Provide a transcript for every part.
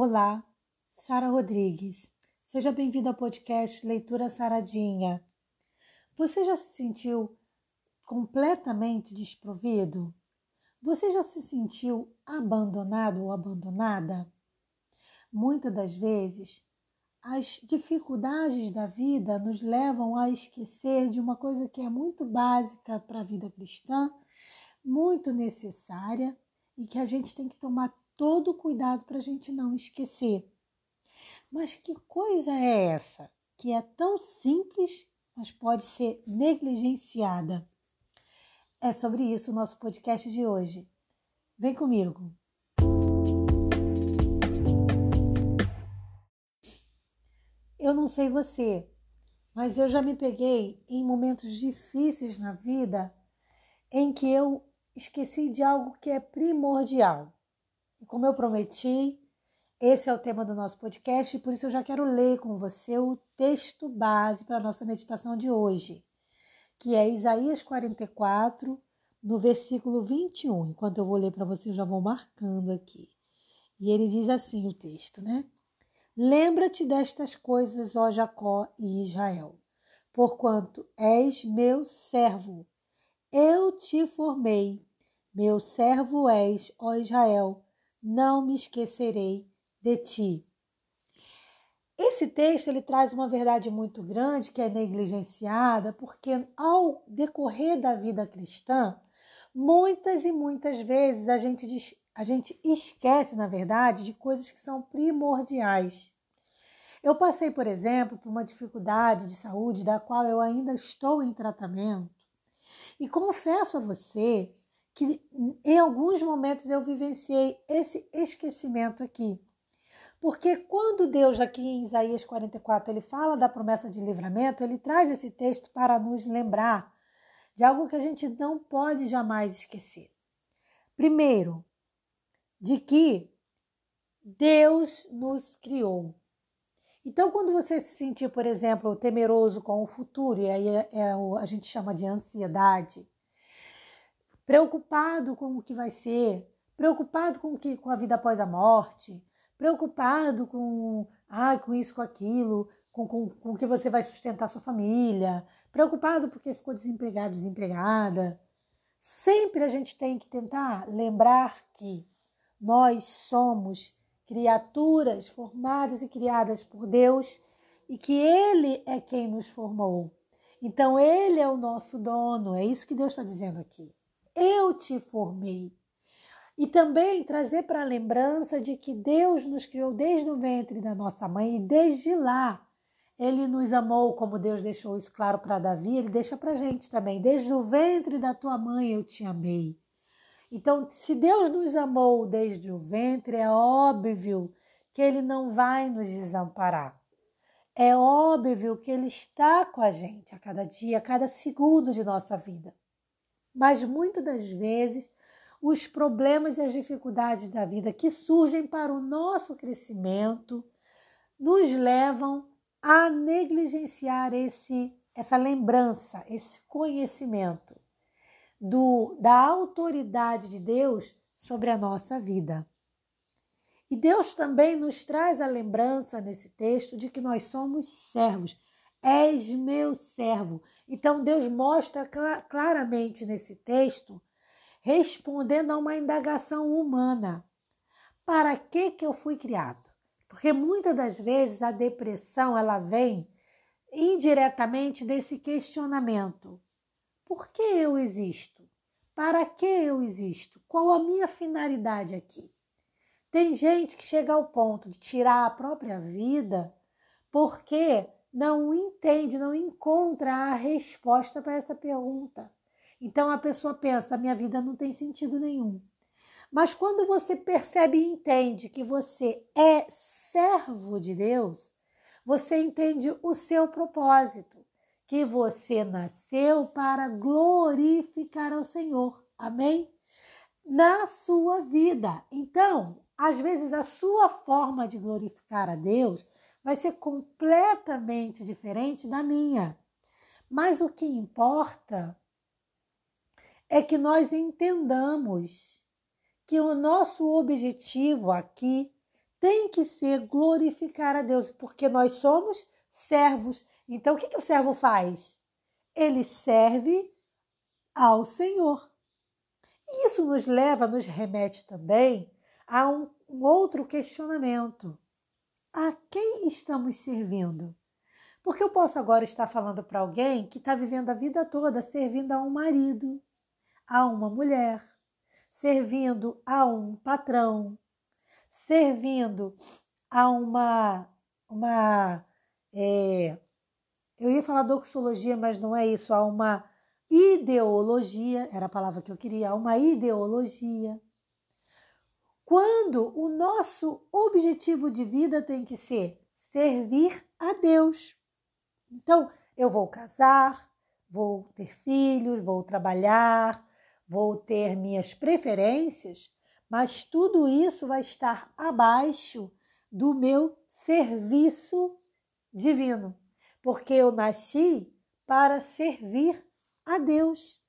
Olá, Sara Rodrigues. Seja bem-vindo ao podcast Leitura Saradinha. Você já se sentiu completamente desprovido? Você já se sentiu abandonado ou abandonada? Muitas das vezes, as dificuldades da vida nos levam a esquecer de uma coisa que é muito básica para a vida cristã, muito necessária e que a gente tem que tomar todo o cuidado para a gente não esquecer. Mas que coisa é essa que é tão simples, mas pode ser negligenciada? É sobre isso o nosso podcast de hoje. Vem comigo. Eu não sei você, mas eu já me peguei em momentos difíceis na vida em que eu esqueci de algo que é primordial. E como eu prometi, esse é o tema do nosso podcast e por isso eu já quero ler com você o texto base para a nossa meditação de hoje, que é Isaías 44, no versículo 21. Enquanto eu vou ler para você, eu já vou marcando aqui. E ele diz assim o texto, né? Lembra-te destas coisas, ó Jacó e Israel, porquanto és meu servo. Eu te formei, meu servo és, ó Israel, não me esquecerei de ti. Esse texto ele traz uma verdade muito grande que é negligenciada, porque ao decorrer da vida cristã, muitas e muitas vezes a gente, a gente esquece, na verdade, de coisas que são primordiais. Eu passei, por exemplo, por uma dificuldade de saúde da qual eu ainda estou em tratamento. E confesso a você que em alguns momentos eu vivenciei esse esquecimento aqui. Porque quando Deus, aqui em Isaías 44, ele fala da promessa de livramento, ele traz esse texto para nos lembrar de algo que a gente não pode jamais esquecer. Primeiro, de que Deus nos criou. Então, quando você se sentir, por exemplo, temeroso com o futuro, e aí é, é, a gente chama de ansiedade, preocupado com o que vai ser, preocupado com, o que, com a vida após a morte, preocupado com, ah, com isso, com aquilo, com, com, com que você vai sustentar sua família, preocupado porque ficou desempregado, desempregada. Sempre a gente tem que tentar lembrar que nós somos criaturas formadas e criadas por Deus e que Ele é quem nos formou. Então, Ele é o nosso dono, é isso que Deus está dizendo aqui eu te formei. E também trazer para a lembrança de que Deus nos criou desde o ventre da nossa mãe e desde lá ele nos amou, como Deus deixou isso claro para Davi, ele deixa para a gente também. Desde o ventre da tua mãe eu te amei. Então, se Deus nos amou desde o ventre, é óbvio que ele não vai nos desamparar. É óbvio que ele está com a gente a cada dia, a cada segundo de nossa vida. Mas muitas das vezes, os problemas e as dificuldades da vida que surgem para o nosso crescimento nos levam a negligenciar esse, essa lembrança, esse conhecimento do, da autoridade de Deus sobre a nossa vida. E Deus também nos traz a lembrança nesse texto de que nós somos servos. És meu servo. Então Deus mostra claramente nesse texto, respondendo a uma indagação humana. Para que que eu fui criado? Porque muitas das vezes a depressão ela vem indiretamente desse questionamento. Por que eu existo? Para que eu existo? Qual a minha finalidade aqui? Tem gente que chega ao ponto de tirar a própria vida porque não entende, não encontra a resposta para essa pergunta. Então a pessoa pensa: minha vida não tem sentido nenhum. Mas quando você percebe e entende que você é servo de Deus, você entende o seu propósito, que você nasceu para glorificar ao Senhor. Amém? Na sua vida. Então, às vezes a sua forma de glorificar a Deus vai ser completamente diferente da minha. Mas o que importa é que nós entendamos que o nosso objetivo aqui tem que ser glorificar a Deus, porque nós somos servos. Então, o que, que o servo faz? Ele serve ao Senhor. Isso nos leva, nos remete também a um, um outro questionamento. A quem estamos servindo? Porque eu posso agora estar falando para alguém que está vivendo a vida toda servindo a um marido, a uma mulher, servindo a um patrão, servindo a uma. uma é, eu ia falar doxologia, mas não é isso, a uma ideologia, era a palavra que eu queria, a uma ideologia. Quando o nosso objetivo de vida tem que ser servir a Deus. Então, eu vou casar, vou ter filhos, vou trabalhar, vou ter minhas preferências, mas tudo isso vai estar abaixo do meu serviço divino, porque eu nasci para servir a Deus.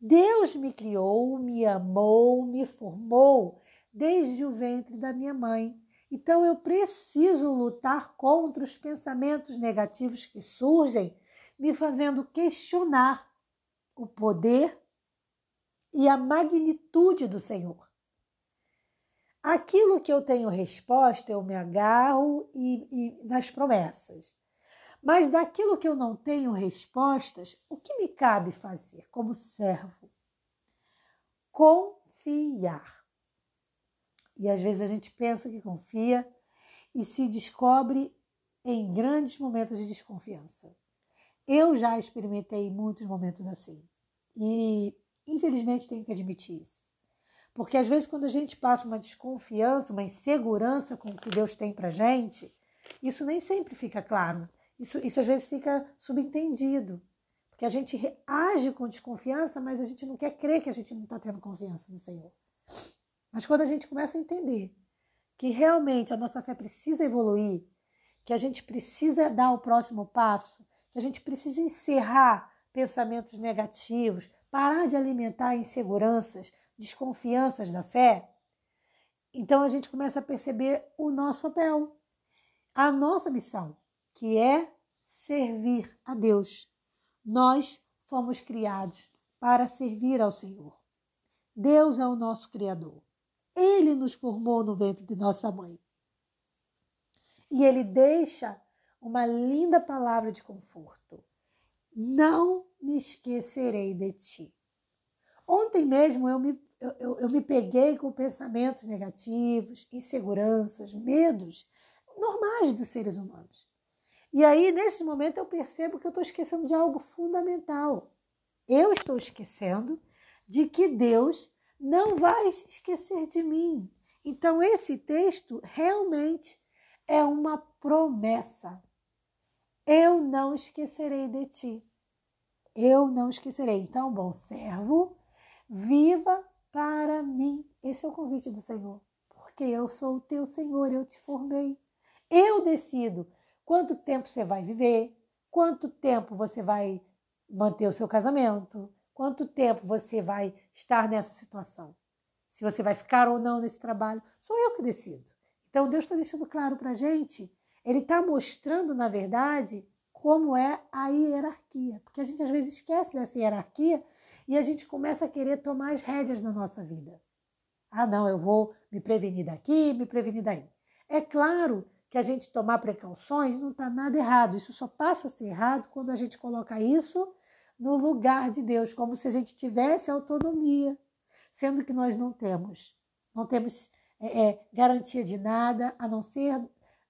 Deus me criou, me amou, me formou desde o ventre da minha mãe. Então eu preciso lutar contra os pensamentos negativos que surgem, me fazendo questionar o poder e a magnitude do Senhor. Aquilo que eu tenho resposta, eu me agarro e, e nas promessas. Mas daquilo que eu não tenho respostas, o que me cabe fazer como servo? Confiar. E às vezes a gente pensa que confia e se descobre em grandes momentos de desconfiança. Eu já experimentei muitos momentos assim. E infelizmente tenho que admitir isso. Porque às vezes quando a gente passa uma desconfiança, uma insegurança com o que Deus tem pra gente, isso nem sempre fica claro. Isso, isso às vezes fica subentendido. Porque a gente age com desconfiança, mas a gente não quer crer que a gente não está tendo confiança no Senhor. Mas quando a gente começa a entender que realmente a nossa fé precisa evoluir, que a gente precisa dar o próximo passo, que a gente precisa encerrar pensamentos negativos, parar de alimentar inseguranças, desconfianças da fé, então a gente começa a perceber o nosso papel, a nossa missão que é servir a Deus. Nós fomos criados para servir ao Senhor. Deus é o nosso Criador. Ele nos formou no ventre de nossa mãe. E ele deixa uma linda palavra de conforto. Não me esquecerei de ti. Ontem mesmo eu me, eu, eu me peguei com pensamentos negativos, inseguranças, medos normais dos seres humanos. E aí, nesse momento, eu percebo que eu estou esquecendo de algo fundamental. Eu estou esquecendo de que Deus não vai se esquecer de mim. Então, esse texto realmente é uma promessa. Eu não esquecerei de ti. Eu não esquecerei. Então, bom servo, viva para mim. Esse é o convite do Senhor. Porque eu sou o teu Senhor, eu te formei. Eu decido quanto tempo você vai viver, quanto tempo você vai manter o seu casamento, quanto tempo você vai estar nessa situação. Se você vai ficar ou não nesse trabalho, sou eu que decido. Então Deus está deixando claro para a gente, Ele está mostrando, na verdade, como é a hierarquia. Porque a gente às vezes esquece dessa hierarquia e a gente começa a querer tomar as rédeas na nossa vida. Ah, não, eu vou me prevenir daqui, me prevenir daí. É claro que a gente tomar precauções, não está nada errado. Isso só passa a ser errado quando a gente coloca isso no lugar de Deus, como se a gente tivesse autonomia, sendo que nós não temos. Não temos é, é, garantia de nada a não ser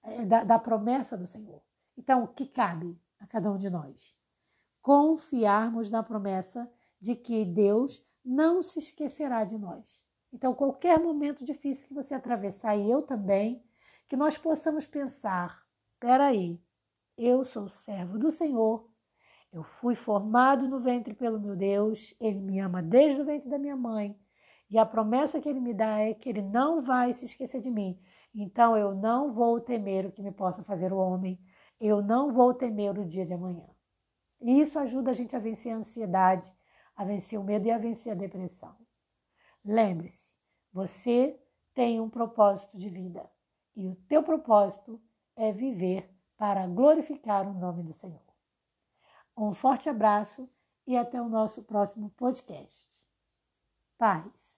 é, da, da promessa do Senhor. Então, o que cabe a cada um de nós? Confiarmos na promessa de que Deus não se esquecerá de nós. Então, qualquer momento difícil que você atravessar, e eu também, que nós possamos pensar: peraí, eu sou servo do Senhor, eu fui formado no ventre pelo meu Deus, Ele me ama desde o ventre da minha mãe, e a promessa que Ele me dá é que Ele não vai se esquecer de mim. Então eu não vou temer o que me possa fazer o homem, eu não vou temer o dia de amanhã. E isso ajuda a gente a vencer a ansiedade, a vencer o medo e a vencer a depressão. Lembre-se, você tem um propósito de vida. e o teu propósito é viver para glorificar o nome do Senhor. Um forte abraço e até o nosso próximo podcast. Paz.